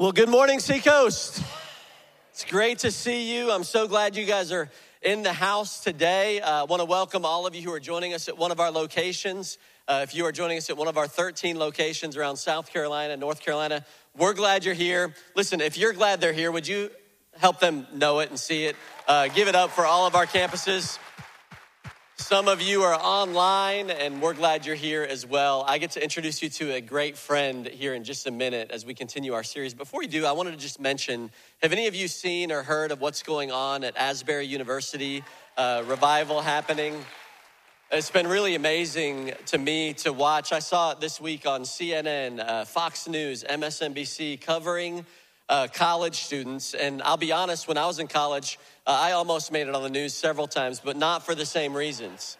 Well, good morning, Seacoast. It's great to see you. I'm so glad you guys are in the house today. Uh, I want to welcome all of you who are joining us at one of our locations. Uh, if you are joining us at one of our 13 locations around South Carolina, North Carolina, we're glad you're here. Listen, if you're glad they're here, would you help them know it and see it? Uh, give it up for all of our campuses. Some of you are online, and we're glad you're here as well. I get to introduce you to a great friend here in just a minute as we continue our series. Before we do, I wanted to just mention have any of you seen or heard of what's going on at Asbury University? Uh, revival happening. It's been really amazing to me to watch. I saw it this week on CNN, uh, Fox News, MSNBC covering uh, college students. And I'll be honest, when I was in college, uh, I almost made it on the news several times, but not for the same reasons.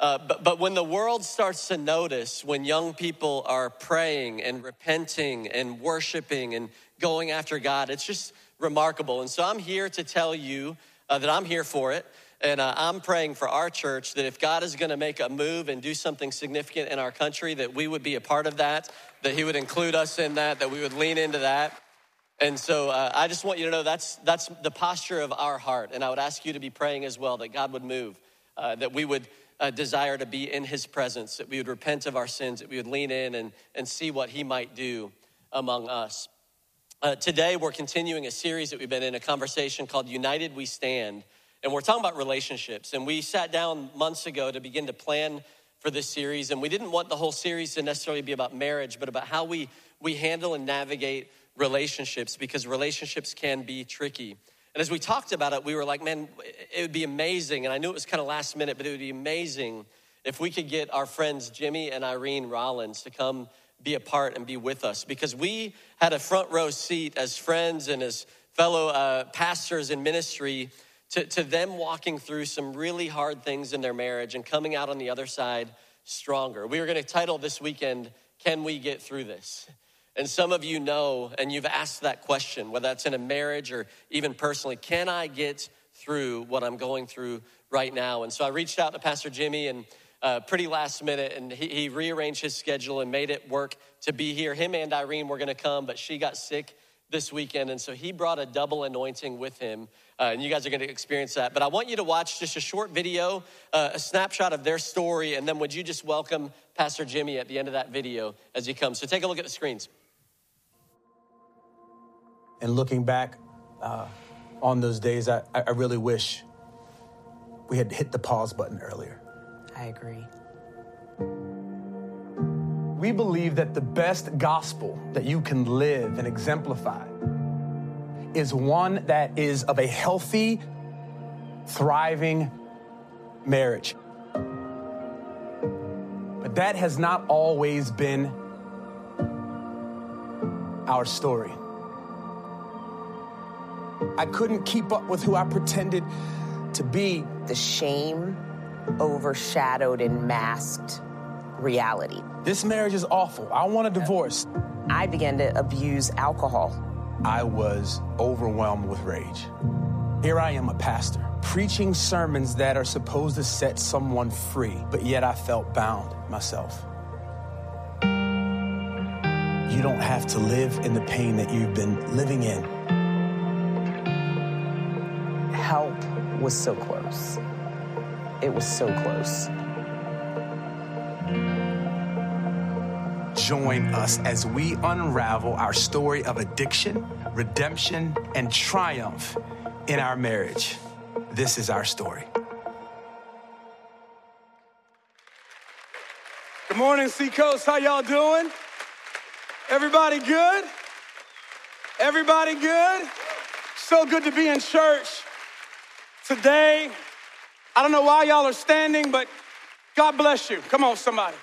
Uh, but, but when the world starts to notice when young people are praying and repenting and worshiping and going after God, it's just remarkable. And so I'm here to tell you uh, that I'm here for it. And uh, I'm praying for our church that if God is going to make a move and do something significant in our country, that we would be a part of that, that He would include us in that, that we would lean into that. And so uh, I just want you to know that's, that's the posture of our heart. And I would ask you to be praying as well that God would move, uh, that we would uh, desire to be in his presence, that we would repent of our sins, that we would lean in and, and see what he might do among us. Uh, today, we're continuing a series that we've been in, a conversation called United We Stand. And we're talking about relationships. And we sat down months ago to begin to plan for this series. And we didn't want the whole series to necessarily be about marriage, but about how we, we handle and navigate relationships because relationships can be tricky. And as we talked about it, we were like, man, it would be amazing. And I knew it was kind of last minute, but it would be amazing if we could get our friends Jimmy and Irene Rollins to come be a part and be with us because we had a front row seat as friends and as fellow uh, pastors in ministry to, to them walking through some really hard things in their marriage and coming out on the other side stronger. We were going to title this weekend, Can We Get Through This? And some of you know, and you've asked that question, whether that's in a marriage or even personally, can I get through what I'm going through right now? And so I reached out to Pastor Jimmy and uh, pretty last minute, and he, he rearranged his schedule and made it work to be here. Him and Irene were gonna come, but she got sick this weekend, and so he brought a double anointing with him. Uh, and you guys are going to experience that. But I want you to watch just a short video, uh, a snapshot of their story, and then would you just welcome Pastor Jimmy at the end of that video as he comes? So take a look at the screens and looking back uh, on those days, I, I really wish we had hit the pause button earlier. I agree. We believe that the best gospel that you can live and exemplify is one that is of a healthy, thriving marriage. But that has not always been our story. I couldn't keep up with who I pretended to be. The shame overshadowed and masked reality. This marriage is awful. I want a divorce. I began to abuse alcohol. I was overwhelmed with rage. Here I am, a pastor, preaching sermons that are supposed to set someone free, but yet I felt bound myself. You don't have to live in the pain that you've been living in was so close. It was so close. Join us as we unravel our story of addiction, redemption, and triumph in our marriage. This is our story. Good morning, Seacoast. How y'all doing? Everybody good? Everybody good? So good to be in church. Today, I don't know why y'all are standing, but God bless you. Come on, somebody.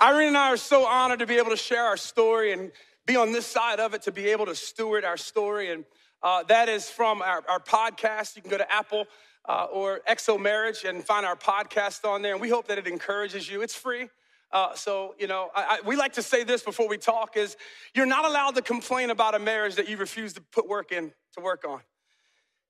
Irene and I are so honored to be able to share our story and be on this side of it, to be able to steward our story. And uh, that is from our, our, podcast. You can go to Apple uh, or XO Marriage and find our podcast on there. And we hope that it encourages you. It's free. Uh, so, you know, I, I, we like to say this before we talk is you're not allowed to complain about a marriage that you refuse to put work in to work on.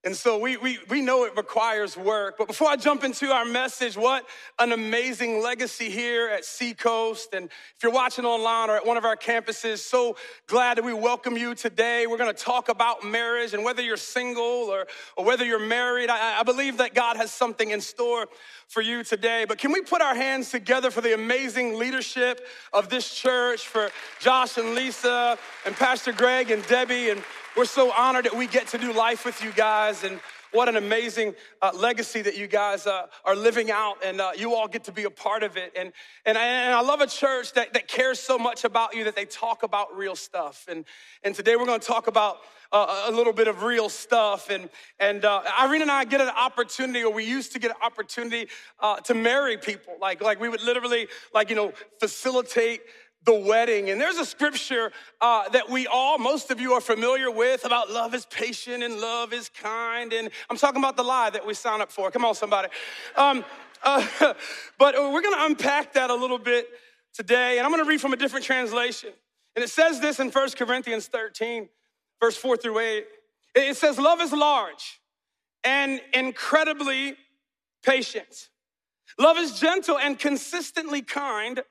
And so we, we, we know it requires work. But before I jump into our message, what an amazing legacy here at Seacoast. And if you're watching online or at one of our campuses, so glad that we welcome you today. We're going to talk about marriage and whether you're single or, or whether you're married. I, I believe that God has something in store for you today. But can we put our hands together for the amazing leadership of this church, for Josh and Lisa and Pastor Greg and Debbie and we're so honored that we get to do life with you guys, and what an amazing uh, legacy that you guys uh, are living out, and uh, you all get to be a part of it. And, and, I, and I love a church that, that cares so much about you that they talk about real stuff. And, and today we're going to talk about uh, a little bit of real stuff. And, and uh, Irene and I get an opportunity, or we used to get an opportunity uh, to marry people. Like, like we would literally, like, you know, facilitate the wedding. And there's a scripture uh, that we all, most of you are familiar with about love is patient and love is kind. And I'm talking about the lie that we sign up for. Come on, somebody. Um, uh, but we're going to unpack that a little bit today. And I'm going to read from a different translation. And it says this in 1 Corinthians 13, verse 4 through 8. It says, Love is large and incredibly patient. Love is gentle and consistently kind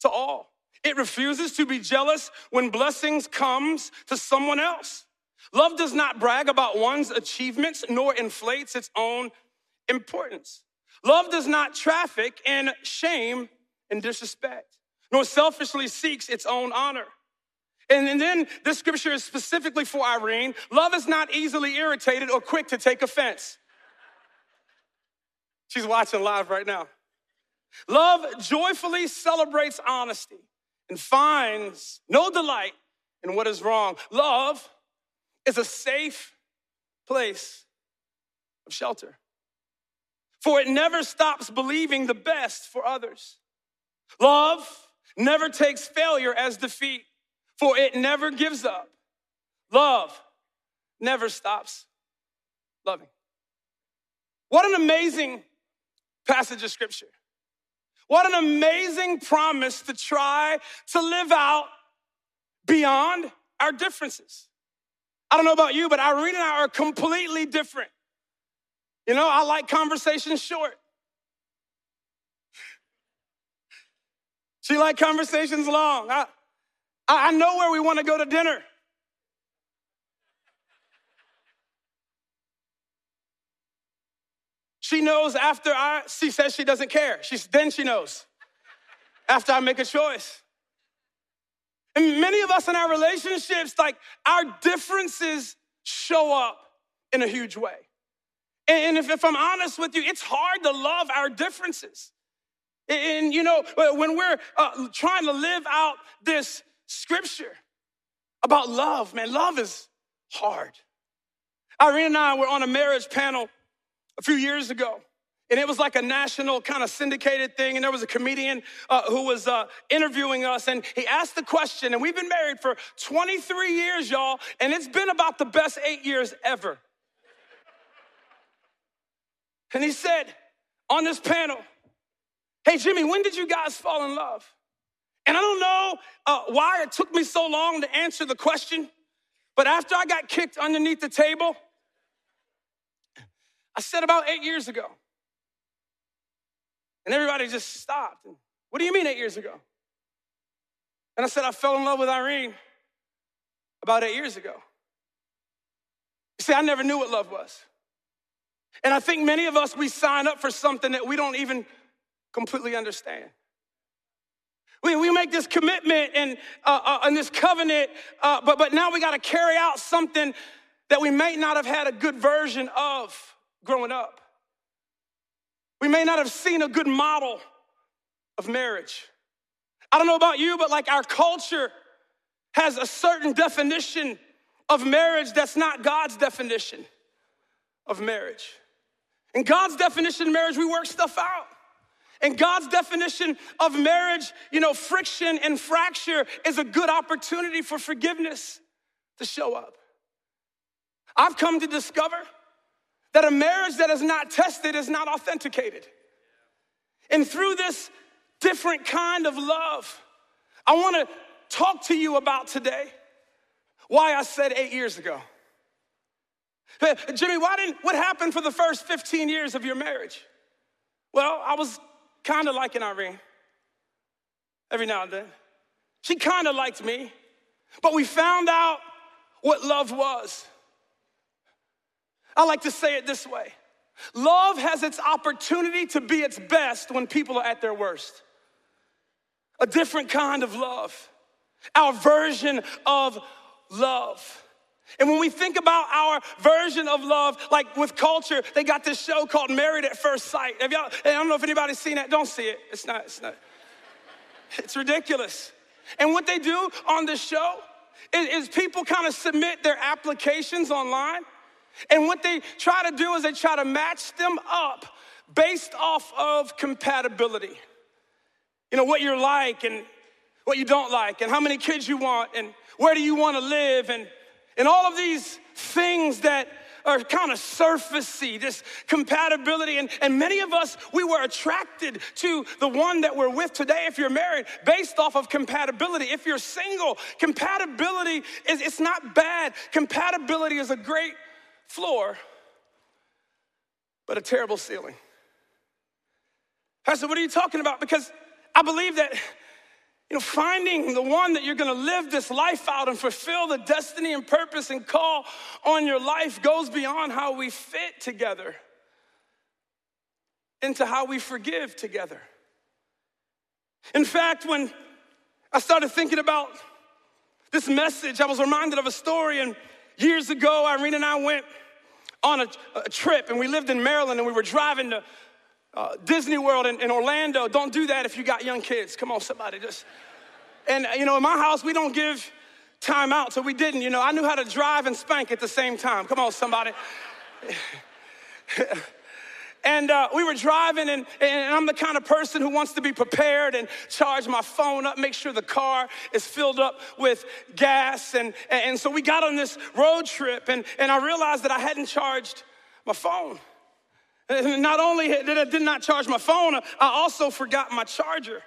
to all. It refuses to be jealous when blessings comes to someone else. Love does not brag about one's achievements nor inflates its own importance. Love does not traffic in shame and disrespect, nor selfishly seeks its own honor. And, then this scripture is specifically for Irene. Love is not easily irritated or quick to take offense. She's watching live right now. Love joyfully celebrates honesty and finds no delight in what is wrong. Love is a safe place of shelter, for it never stops believing the best for others. Love never takes failure as defeat, for it never gives up. Love never stops loving. What an amazing passage of scripture. What an amazing promise to try to live out beyond our differences. I don't know about you, but Irene and I are completely different. You know, I like conversations short. She like conversations long. I, I know where we want to go to dinner. She knows after I, she says she doesn't care. She's, then she knows after I make a choice. And many of us in our relationships, like our differences show up in a huge way. And if, if I'm honest with you, it's hard to love our differences. And you know, when we're uh, trying to live out this scripture about love, man, love is hard. Irene and I were on a marriage panel a few years ago. And it was like a national kind of syndicated thing. And there was a comedian uh, who was uh, interviewing us. And he asked the question, and we've been married for 23 years, y'all. And it's been about the best eight years ever. And he said on this panel, Hey, Jimmy, when did you guys fall in love? And I don't know uh, why it took me so long to answer the question, but after I got kicked underneath the table, I said about eight years ago. And everybody just stopped. What do you mean eight years ago? And I said, I fell in love with Irene about eight years ago. You see, I never knew what love was. And I think many of us, we sign up for something that we don't even completely understand. We, we make this commitment and, uh, uh, and this covenant, uh, but, but now we got to carry out something that we may not have had a good version of growing up. We may not have seen a good model of marriage. I don't know about you, but like our culture has a certain definition of marriage that's not God's definition of marriage. In God's definition of marriage, we work stuff out. In God's definition of marriage, you know, friction and fracture is a good opportunity for forgiveness to show up. I've come to discover that a marriage that is not tested is not authenticated. And through this different kind of love, I want to talk to you about today why I said eight years ago. Jimmy, why didn't, what happened for the first 15 years of your marriage? Well, I was kind of liking Irene every now and then. She kind of liked me, but we found out what love was. I like to say it this way love has its opportunity to be its best when people are at their worst. A different kind of love, our version of love. And when we think about our version of love, like with culture, they got this show called Married at First Sight. Have y'all, I don't know if anybody's seen that. Don't see it. It's not, it's not, it's ridiculous. And what they do on the show is, is people kind of submit their applications online. And what they try to do is they try to match them up based off of compatibility. You know, what you're like and what you don't like, and how many kids you want, and where do you want to live, and and all of these things that are kind of surfacey, this compatibility. And, and many of us, we were attracted to the one that we're with today if you're married based off of compatibility. If you're single, compatibility is it's not bad. Compatibility is a great floor, but a terrible ceiling. Pastor, what are you talking about? Because I believe that you know, finding the one that you're gonna live this life out and fulfill the destiny and purpose and call on your life goes beyond how we fit together into how we forgive together. In fact, when I started thinking about this message, I was reminded of a story. And years ago, Irene and I went on a, a trip, and we lived in Maryland, and we were driving to uh, Disney World in, in, Orlando. Don't do that if you got young kids. Come on, somebody, just. And you know, in my house, we don't give time out, so we didn't. You know, I knew how to drive and spank at the same time. Come on, somebody. and uh, we were driving, and, and I'm the kind of person who wants to be prepared and charge my phone up, make sure the car is filled up with gas. And, and so we got on this road trip, and, and I realized that I hadn't charged my phone. And not only did I did not charge my phone, I also forgot my charger.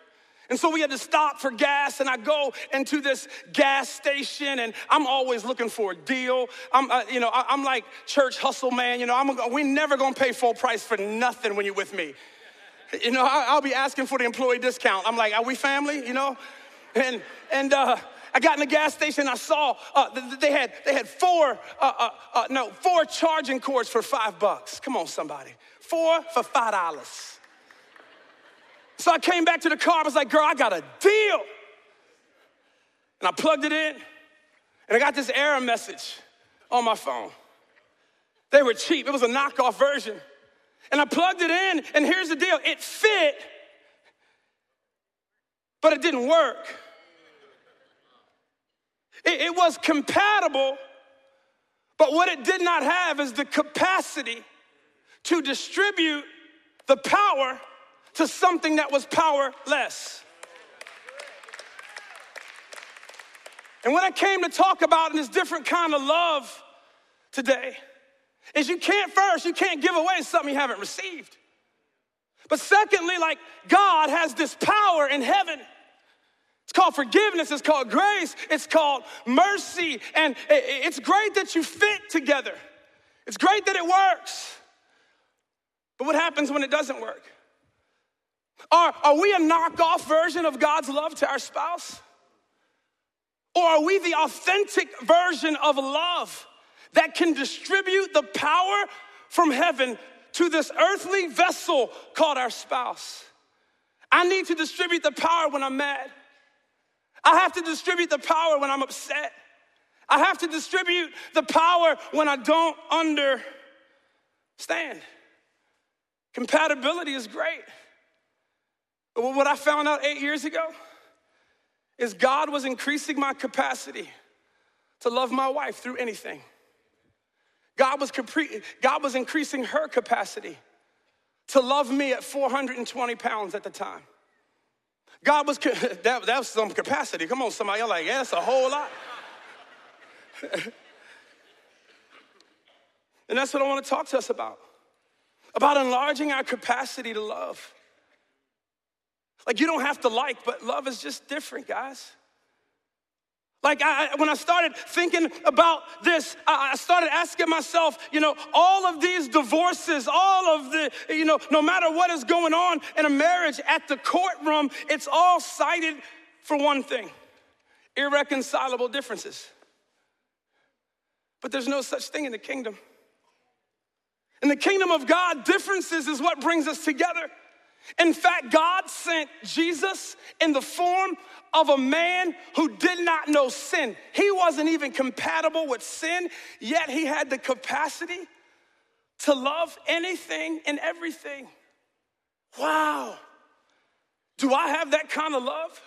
And so we had to stop for gas, and I go into this gas station, and I'm always looking for a deal. I'm, uh, you know, I, am like church hustle man. You know, I'm, we never gonna pay full price for nothing when you're with me. You know, I, will be asking for the employee discount. I'm like, are we family? You know, and and. Uh, I got in the gas station. I saw uh, they had they had four uh, uh, uh, no four charging cords for five bucks. Come on, somebody, four for five dollars. So I came back to the car. I was like, girl, I got a deal. And I plugged it in, and I got this error message on my phone. They were cheap, it was a knockoff version. And I plugged it in, and here's the deal it fit, but it didn't work. It, it was compatible, but what it did not have is the capacity to distribute the power to something that was powerless. And what I came to talk about in this different kind of love today is you can't first, you can't give away something you haven't received. But secondly, like God has this power in heaven. It's called forgiveness, it's called grace, it's called mercy. And it's great that you fit together. It's great that it works. But what happens when it doesn't work? Are, are we a knockoff version of God's love to our spouse? Or are we the authentic version of love that can distribute the power from heaven to this earthly vessel called our spouse? I need to distribute the power when I'm mad. I have to distribute the power when I'm upset. I have to distribute the power when I don't understand. Compatibility is great. What I found out eight years ago is God was increasing my capacity to love my wife through anything. God was, God was increasing her capacity to love me at 420 pounds at the time. God was, that, that was some capacity. Come on, somebody, you're like, yeah, that's a whole lot. and that's what I want to talk to us about about enlarging our capacity to love. Like you don't have to like, but love is just different, guys. Like I, when I started thinking about this, I started asking myself, you know, all of these divorces, all of the, you know, no matter what is going on in a marriage at the courtroom, it's all cited for one thing irreconcilable differences. But there's no such thing in the kingdom. In the kingdom of God, differences is what brings us together. In fact, God sent Jesus in the form of a man who did not know sin. He wasn't even compatible with sin, yet he had the capacity to love anything and everything. Wow. Do I have that kind of love?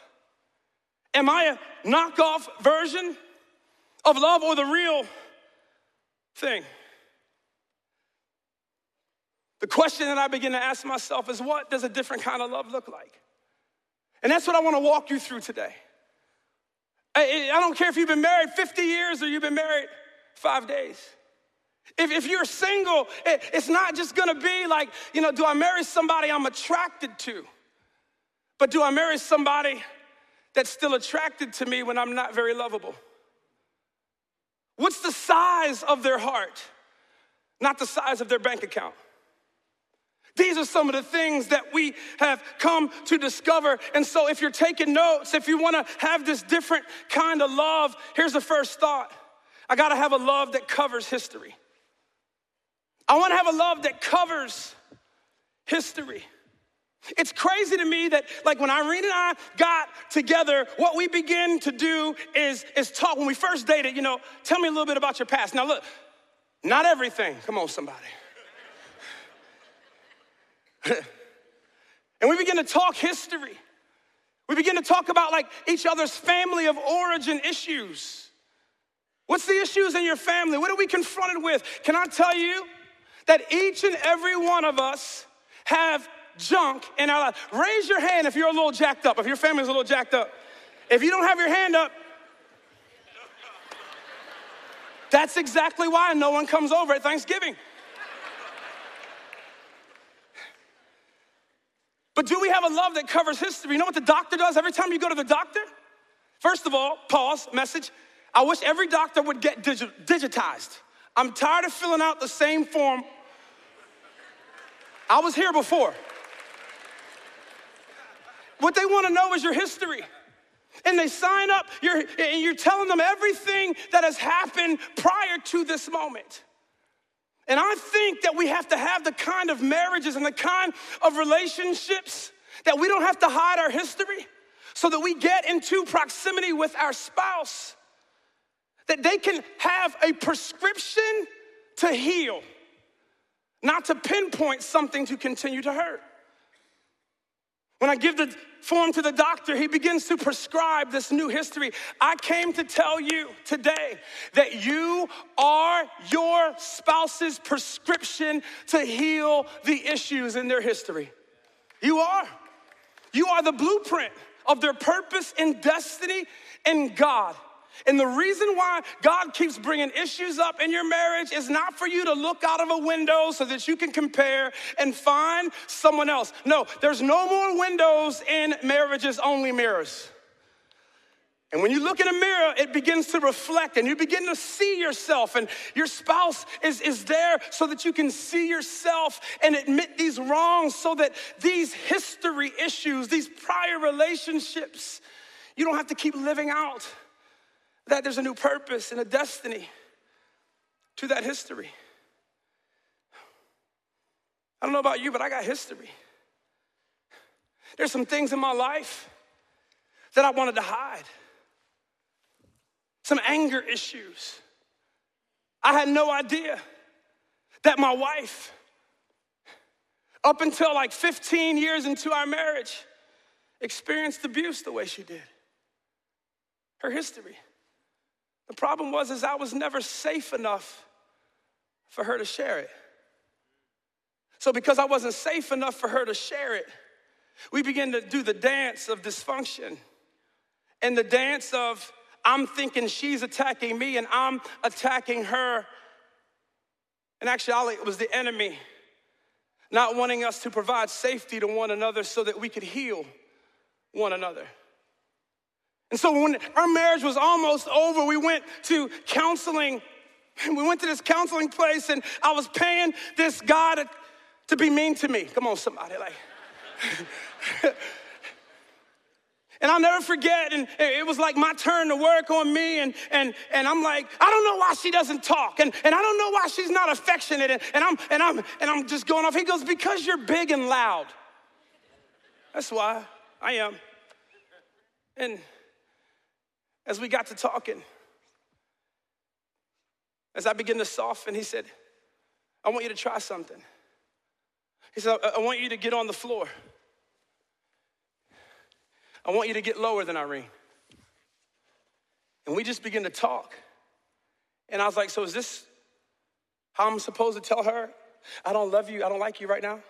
Am I a knockoff version of love or the real thing? The question that I begin to ask myself is what does a different kind of love look like? And that's what I want to walk you through today. I, I don't care if you've been married 50 years or you've been married five days. If, if you're single, it, it's not just gonna be like, you know, do I marry somebody I'm attracted to? But do I marry somebody that's still attracted to me when I'm not very lovable? What's the size of their heart, not the size of their bank account? These are some of the things that we have come to discover. And so, if you're taking notes, if you want to have this different kind of love, here's the first thought I got to have a love that covers history. I want to have a love that covers history. It's crazy to me that, like, when Irene and I got together, what we begin to do is, is talk. When we first dated, you know, tell me a little bit about your past. Now, look, not everything. Come on, somebody. and we begin to talk history. We begin to talk about like each other's family of origin issues. What's the issues in your family? What are we confronted with? Can I tell you that each and every one of us have junk in our life? Raise your hand if you're a little jacked up, if your family's a little jacked up. If you don't have your hand up, that's exactly why no one comes over at Thanksgiving. But do we have a love that covers history? You know what the doctor does every time you go to the doctor? First of all, pause, message. I wish every doctor would get digi- digitized. I'm tired of filling out the same form. I was here before. What they want to know is your history. And they sign up, you're, and you're telling them everything that has happened prior to this moment. And I think that we have to have the kind of marriages and the kind of relationships that we don't have to hide our history so that we get into proximity with our spouse, that they can have a prescription to heal, not to pinpoint something to continue to hurt. When I give the form to the doctor, he begins to prescribe this new history. I came to tell you today that you are your spouse's prescription to heal the issues in their history. You are. You are the blueprint of their purpose and destiny in God. And the reason why God keeps bringing issues up in your marriage is not for you to look out of a window so that you can compare and find someone else. No, there's no more windows in marriages, only mirrors. And when you look in a mirror, it begins to reflect and you begin to see yourself, and your spouse is, is there so that you can see yourself and admit these wrongs so that these history issues, these prior relationships, you don't have to keep living out that there's a new purpose and a destiny to that history. I don't know about you, but I got history. There's some things in my life that I wanted to hide, some anger issues. I had no idea that my wife, up until like 15 years into our marriage, experienced abuse the way she did. Her history. The problem was is I was never safe enough for her to share it. So because I wasn't safe enough for her to share it, we began to do the dance of dysfunction and the dance of I'm thinking she's attacking me and I'm attacking her. And actually, it was the enemy not wanting us to provide safety to one another so that we could heal one another. And so when our marriage was almost over, we went to counseling. And We went to this counseling place, and I was paying this guy to, to be mean to me. Come on, somebody, like. And I'll never forget, and it was like my turn to work on me, and, and, and I'm like, I don't know why she doesn't talk, and, and I don't know why she's not affectionate, and, and, I'm, and, I'm, and I'm just going off. He goes, Because you're big and loud. That's why I am. And as we got to talking, as I began to soften, he said, I want you to try something. He said, I want you to get on the floor. I want you to get lower than Irene. And we just begin to talk. And I was like, So is this how I'm supposed to tell her, I don't love you, I don't like you right now?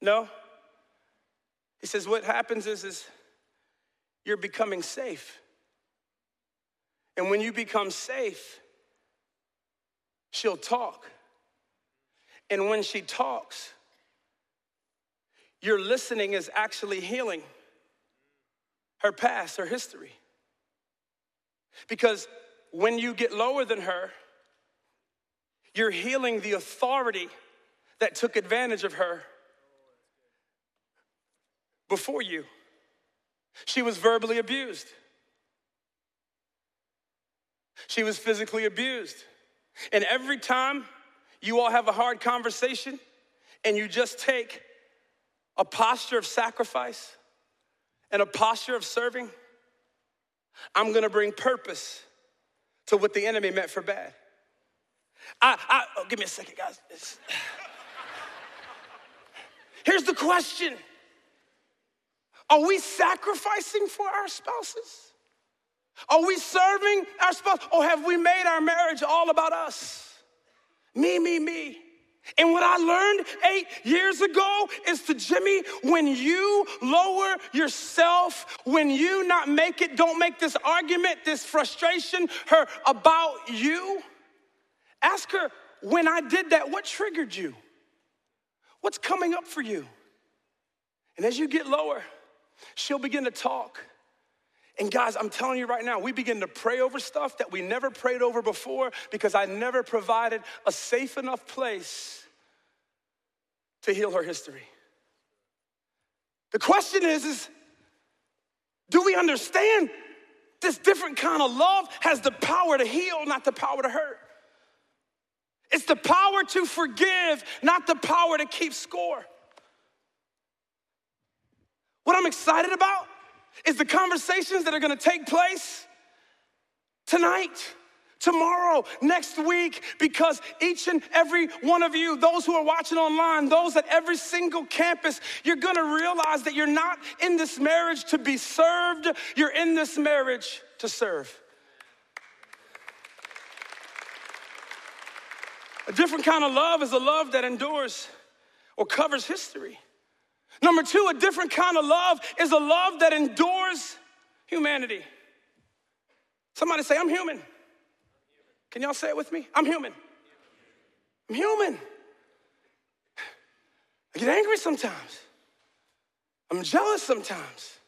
No. He says, What happens is, is you're becoming safe. And when you become safe, she'll talk. And when she talks, your listening is actually healing her past, her history. Because when you get lower than her, you're healing the authority that took advantage of her before you. She was verbally abused. She was physically abused. And every time you all have a hard conversation and you just take a posture of sacrifice, and a posture of serving, I'm gonna bring purpose to what the enemy meant for bad. I, I oh, give me a second, guys. Here's the question Are we sacrificing for our spouses? Are we serving our spouse? Or have we made our marriage all about us? Me, me, me. And what I learned eight years ago is to Jimmy, when you lower yourself, when you not make it, don't make this argument, this frustration, her about you. Ask her, when I did that, what triggered you? What's coming up for you? And as you get lower, she'll begin to talk. And guys, I'm telling you right now, we begin to pray over stuff that we never prayed over before because I never provided a safe enough place to heal her history. The question is, is do we understand this different kind of love has the power to heal, not the power to hurt? It's the power to forgive, not the power to keep score. What I'm excited about is the conversations that are gonna take place tonight, tomorrow, next week, because each and every one of you, those who are watching online, those at every single campus, you're gonna realize that you're not in this marriage to be served, you're in this marriage to serve. A different kind of love is a love that endures or covers history. Number two, a different kind of love is a love that endures humanity. Somebody say, I'm human. Can y'all say it with me? I'm human. I'm human. I get angry sometimes. I'm jealous sometimes.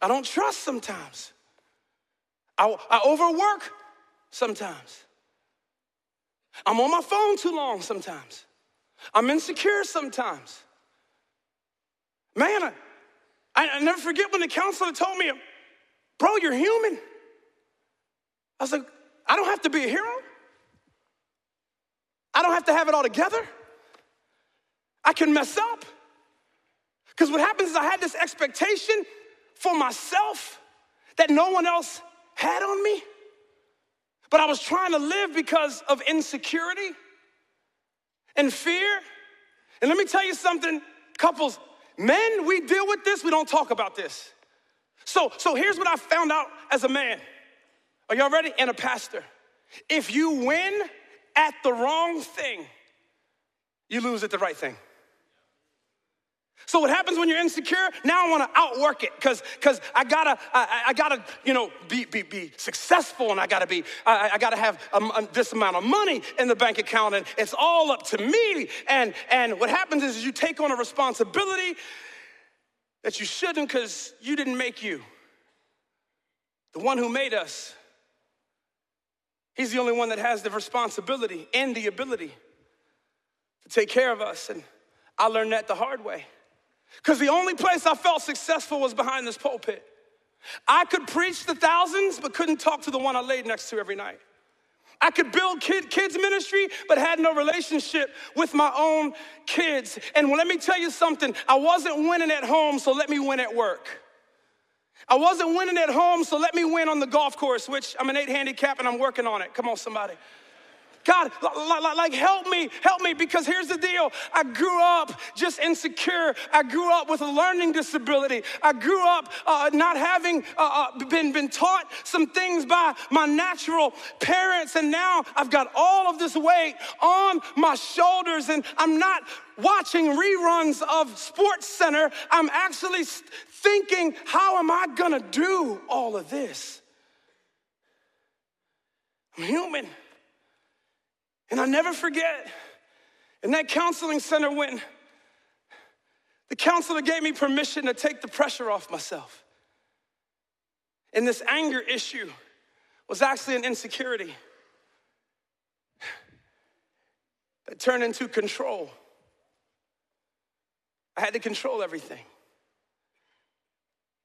I don't trust sometimes. I, I overwork sometimes. I'm on my phone too long sometimes. I'm insecure sometimes. Man, I, I never forget when the counselor told me, Bro, you're human. I was like, I don't have to be a hero. I don't have to have it all together. I can mess up. Because what happens is I had this expectation for myself that no one else had on me. But I was trying to live because of insecurity and fear. And let me tell you something, couples, Men, we deal with this, we don't talk about this. So, so here's what I found out as a man. Are y'all ready? And a pastor. If you win at the wrong thing, you lose at the right thing. So what happens when you're insecure? Now I want to outwork it because because I gotta I, I, gotta you know be be, be successful and I gotta be I, I gotta have a, a, this amount of money in the bank account and it's all up to me. And and what happens is you take on a responsibility that you shouldn't because you didn't make you. the one who made us, he's the only one that has the responsibility and the ability to take care of us. And I learned that the hard way. Because the only place I felt successful was behind this pulpit. I could preach to thousands, but couldn't talk to the one I laid next to every night. I could build kid, kids ministry, but had no relationship with my own kids. And let me tell you something, I wasn't winning at home, so let me win at work. I wasn't winning at home, so let me win on the golf course, which I'm an eight handicap and I'm working on it. Come on, somebody. God, like, help me, help me, because here's the deal. I grew up just insecure. I grew up with a learning disability. I grew up uh, not having uh, uh, been, been taught some things by my natural parents, and now I've got all of this weight on my shoulders, and I'm not watching reruns of Sports Center. I'm actually thinking, how am I gonna do all of this? I'm human. And I never forget, in that counseling center when the counselor gave me permission to take the pressure off myself. And this anger issue was actually an insecurity that turned into control. I had to control everything.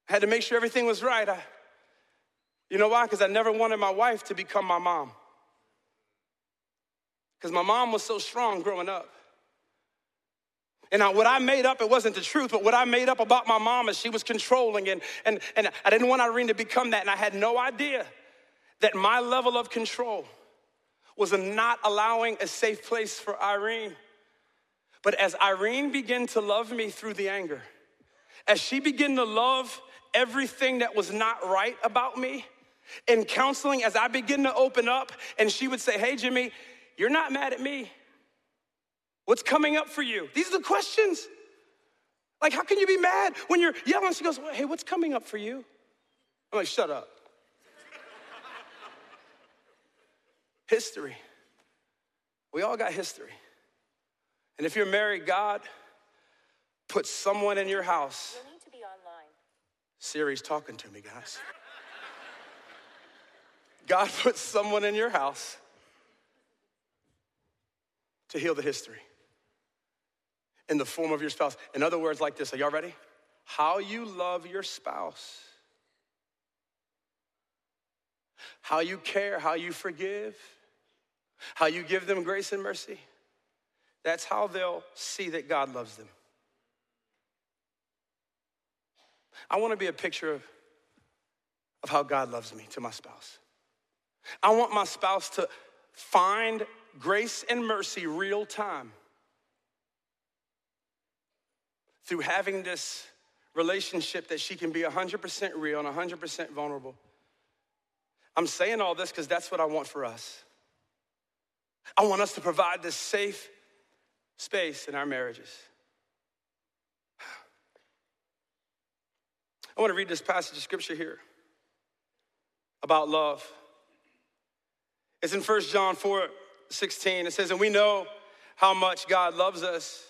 I had to make sure everything was right. I, you know why? Because I never wanted my wife to become my mom because my mom was so strong growing up. And I, what I made up, it wasn't the truth, but what I made up about my mom is she was controlling, and, and, and I didn't want Irene to become that. And I had no idea that my level of control was not allowing a safe place for Irene. But as Irene began to love me through the anger, as she began to love everything that was not right about me, in counseling, as I began to open up, and she would say, Hey, Jimmy, you're not mad at me. What's coming up for you? These are the questions. Like, how can you be mad when you're yelling? She goes, well, Hey, what's coming up for you? I'm like, Shut up. history. We all got history. And if you're married, God put someone in your house. You'll need to be online. Siri's talking to me, guys. God put someone in your house to heal the history in the form of your spouse. In other words, like this, are y'all ready? How you love your spouse, how you care, how you forgive, how you give them grace and mercy. That's how they'll see that God loves them. I want to be a picture of, of how God loves me to my spouse. I want my spouse to find grace and mercy real time through having this relationship that she can be 100% real and 100% vulnerable. I'm saying all this because that's what I want for us. I want us to provide this safe space in our marriages. I want to read this passage of scripture here about love. It's in 1 John 4 16, it says, And we know how much God loves us,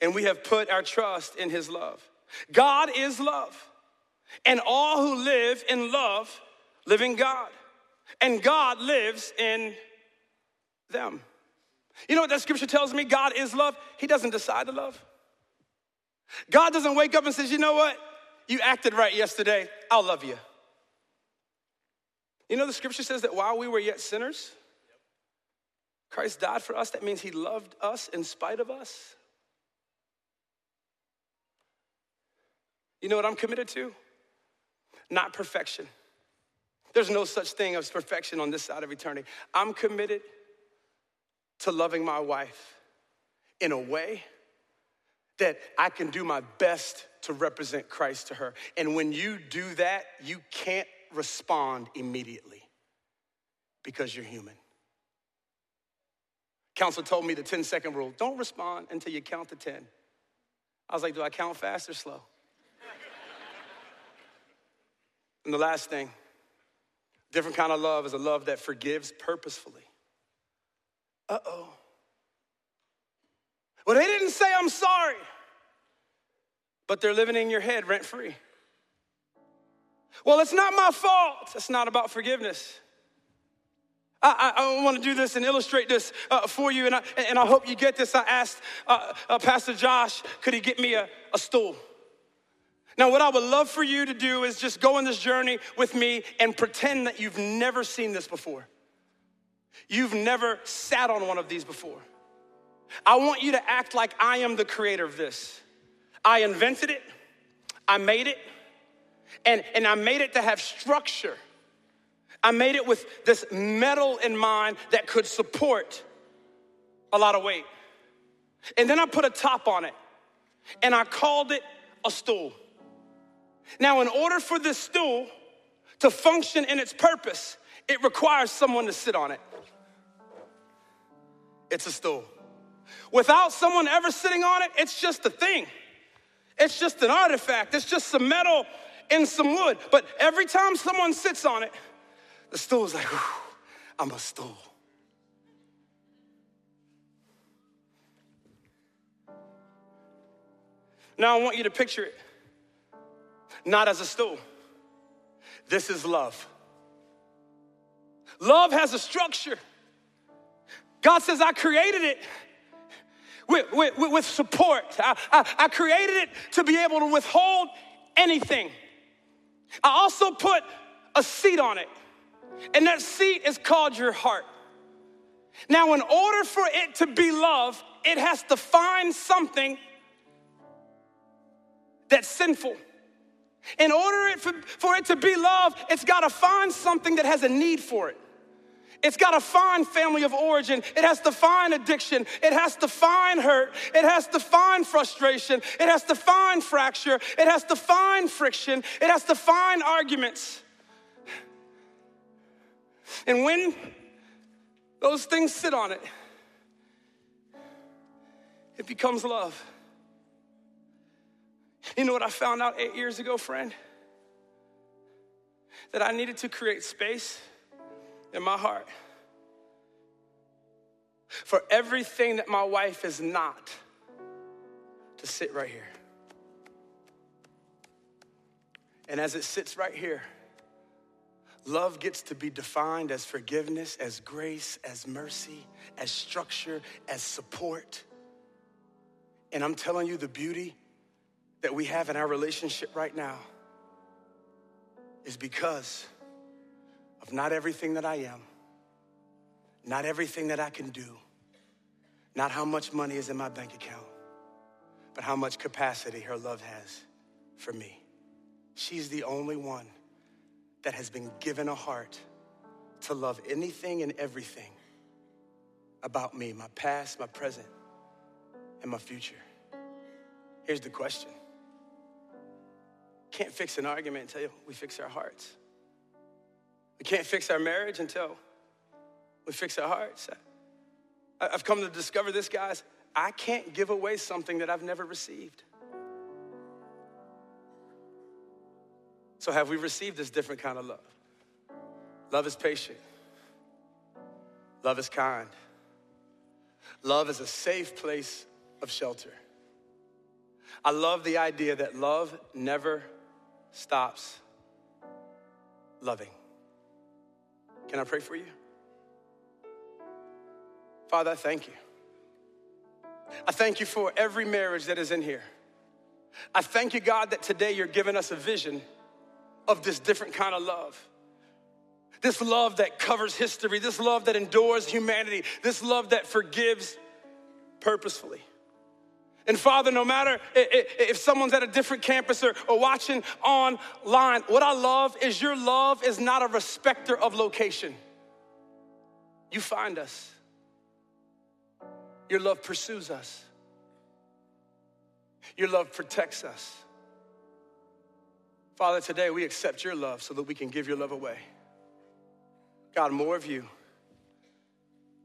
and we have put our trust in his love. God is love, and all who live in love live in God, and God lives in them. You know what that scripture tells me? God is love. He doesn't decide to love. God doesn't wake up and says, you know what? You acted right yesterday. I'll love you. You know, the scripture says that while we were yet sinners, Christ died for us, that means he loved us in spite of us. You know what I'm committed to? Not perfection. There's no such thing as perfection on this side of eternity. I'm committed to loving my wife in a way that I can do my best to represent Christ to her. And when you do that, you can't respond immediately because you're human. Counselor told me the 10 second rule don't respond until you count to 10. I was like, do I count fast or slow? and the last thing, different kind of love is a love that forgives purposefully. Uh oh. Well, they didn't say I'm sorry, but they're living in your head rent free. Well, it's not my fault. It's not about forgiveness. I, I, I want to do this and illustrate this uh, for you, and I, and I hope you get this. I asked uh, uh, Pastor Josh, could he get me a, a stool? Now, what I would love for you to do is just go on this journey with me and pretend that you've never seen this before. You've never sat on one of these before. I want you to act like I am the creator of this. I invented it, I made it, and, and I made it to have structure. I made it with this metal in mind that could support a lot of weight. And then I put a top on it, and I called it a stool. Now, in order for this stool to function in its purpose, it requires someone to sit on it. It's a stool. Without someone ever sitting on it, it's just a thing. It's just an artifact. It's just some metal and some wood. But every time someone sits on it, the stool's like, I'm a stool. Now I want you to picture it not as a stool. This is love. Love has a structure. God says, I created it with, with, with support. I, I, I created it to be able to withhold anything. I also put a seat on it, and that seat is called your heart. Now, in order for it to be love, it has to find something that's sinful. In order for, it to be love, it's got to find something that has a need for it. It's got to find family of origin. It has to find addiction. It has to find hurt. It has to find frustration. It has to find fracture. It has to find friction. It has to find arguments. And when those things sit on it, it becomes love. You know what I found out eight years ago, friend? That I needed to create space in my heart for everything that my wife is not to sit right here. And as it sits right here, love gets to be defined as forgiveness, as grace, as mercy, as structure, as support. And I'm telling you, the beauty that we have in our relationship right now is because of not everything that I am, not everything that I can do, not how much money is in my bank account, but how much capacity her love has for me. She's the only one that has been given a heart to love anything and everything about me, my past, my present, and my future. Here's the question can't fix an argument until we fix our hearts. We can't fix our marriage until we fix our hearts. I've come to discover this, guys. I can't give away something that I've never received. So, have we received this different kind of love? Love is patient, love is kind, love is a safe place of shelter. I love the idea that love never stops loving. Can I pray for you? Father, I thank you. I thank you for every marriage that is in here. I thank you, God, that today you're giving us a vision of this different kind of love. This love that covers history, this love that endures humanity, this love that forgives purposefully. And Father, no matter if someone's at a different campus or, watching online, what I love is your love is not a respecter of location. You find us. Your love pursues us. Your love protects us. Father, today we accept your love so that we can give your love away. God, more of you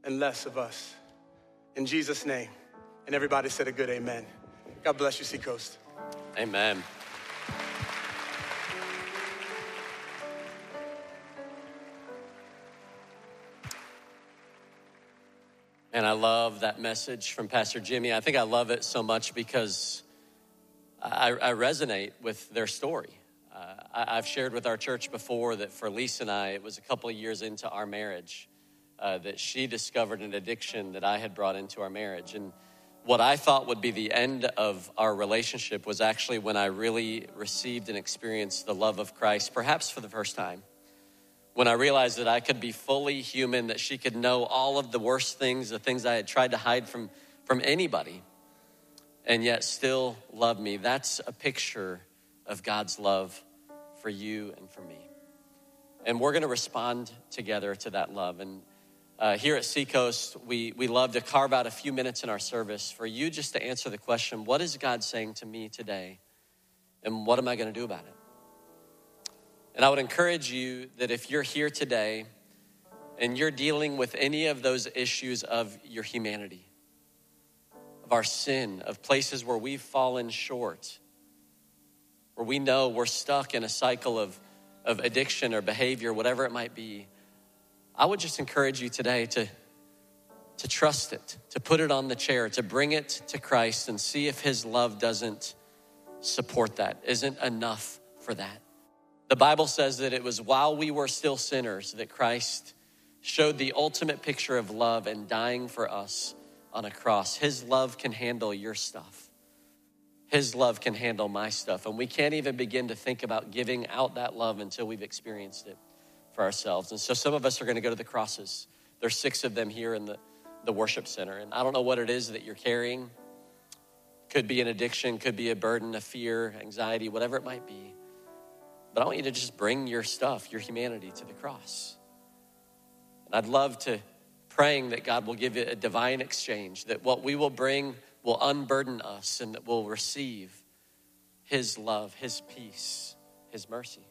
and less of us. In Jesus' name. And everybody said a good amen. God bless you, Seacoast. Amen. And I love that message from Pastor Jimmy. I think I love it so much because I, I resonate with their story. I, have shared with our church before that for Lisa and I, it was a couple of years into our marriage uh, that she discovered an addiction that I had brought into our marriage. And what I thought would be the end of our relationship was actually when I really received and experienced the love of Christ, perhaps for the first time. When I realized that I could be fully human, that she could know all of the worst things, the things I had tried to hide from, from anybody, and yet still love me. That's a picture of God's love for you and for me. And we're going to respond together to that love. And uh, here at Seacoast, we, we love to carve out a few minutes in our service for you just to answer the question what is God saying to me today? And what am I going to do about it? And I would encourage you that if you're here today and you're dealing with any of those issues of your humanity, of our sin, of places where we've fallen short, where we know we're stuck in a cycle of, of addiction or behavior, whatever it might be, I would just encourage you today to, to trust it, to put it on the chair, to bring it to Christ and see if His love doesn't support that, isn't enough for that. The Bible says that it was while we were still sinners that Christ showed the ultimate picture of love and dying for us on a cross. His love can handle your stuff. His love can handle my stuff. And we can't even begin to think about giving out that love until we've experienced it for ourselves. And so some of us are going to go to the crosses. There's six of them here in the, the worship center. And I don't know what it is that you're carrying. Could be an addiction, could be a burden, a fear, anxiety, whatever it might be. But I want you to just bring your stuff, your humanity to the cross. And I'd love to praying that God will give it a divine exchange, that what we will bring will unburden us and that we'll receive His love, His peace, His mercy.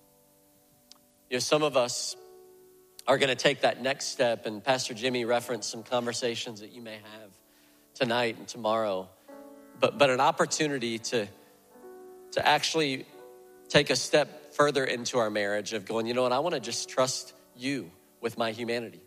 You know, some of us are going to take that next step, and Pastor Jimmy referenced some conversations that you may have tonight and tomorrow, but, but an opportunity to, to actually take a step further into our marriage of going, you know what, I want to just trust you with my humanity.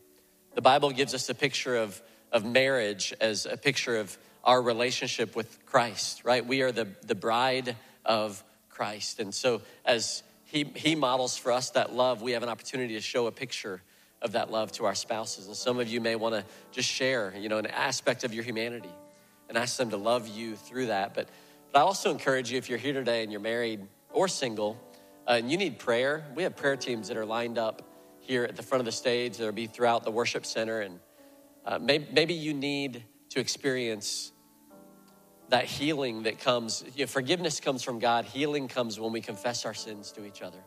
The Bible gives us a picture of, of marriage as a picture of our relationship with Christ, right? We are the, the bride of Christ. And so, as he, he models for us that love. We have an opportunity to show a picture of that love to our spouses. And some of you may want to just share, you know, an aspect of your humanity and ask them to love you through that. But, but I also encourage you, if you're here today and you're married or single uh, and you need prayer, we have prayer teams that are lined up here at the front of the stage. There'll be throughout the worship center. And uh, maybe, maybe you need to experience that healing that comes, you know, forgiveness comes from God. Healing comes when we confess our sins to each other.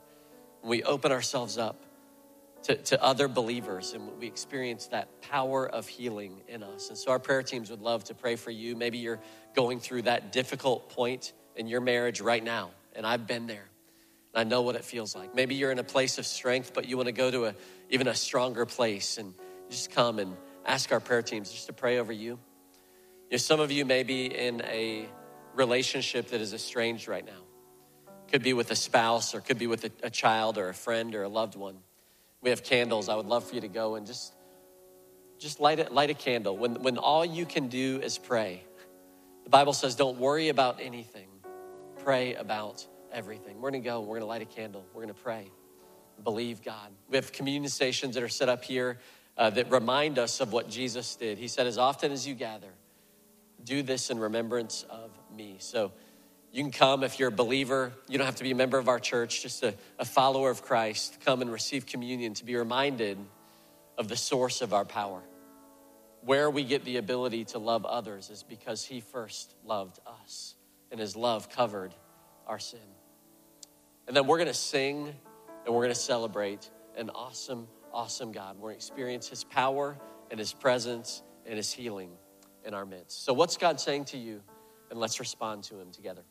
When we open ourselves up to, to other believers and we experience that power of healing in us. And so our prayer teams would love to pray for you. Maybe you're going through that difficult point in your marriage right now, and I've been there. And I know what it feels like. Maybe you're in a place of strength, but you want to go to a, even a stronger place and just come and ask our prayer teams just to pray over. You know, some of you may be in a relationship that is estranged right now. Could be with a spouse or could be with a, a child or a friend or a loved one. We have candles. I would love for you to go and just just light a, light a candle. When, when all you can do is pray. The Bible says, don't worry about anything, pray about everything. We're gonna go, we're gonna light a candle, we're gonna pray, believe God. We have communion stations that are set up here uh, that remind us of what Jesus did. He said, as often as you gather, do this in remembrance of me. So you can come if you're a believer. You don't have to be a member of our church, just a, a follower of Christ. Come and receive communion to be reminded of the source of our power. Where we get the ability to love others is because He first loved us, and His love covered our sin. And then we're gonna sing and we're gonna celebrate an awesome, awesome God. We're gonna experience His power and His presence and His healing in our midst. So, what's God saying to you? And let's respond to Him together.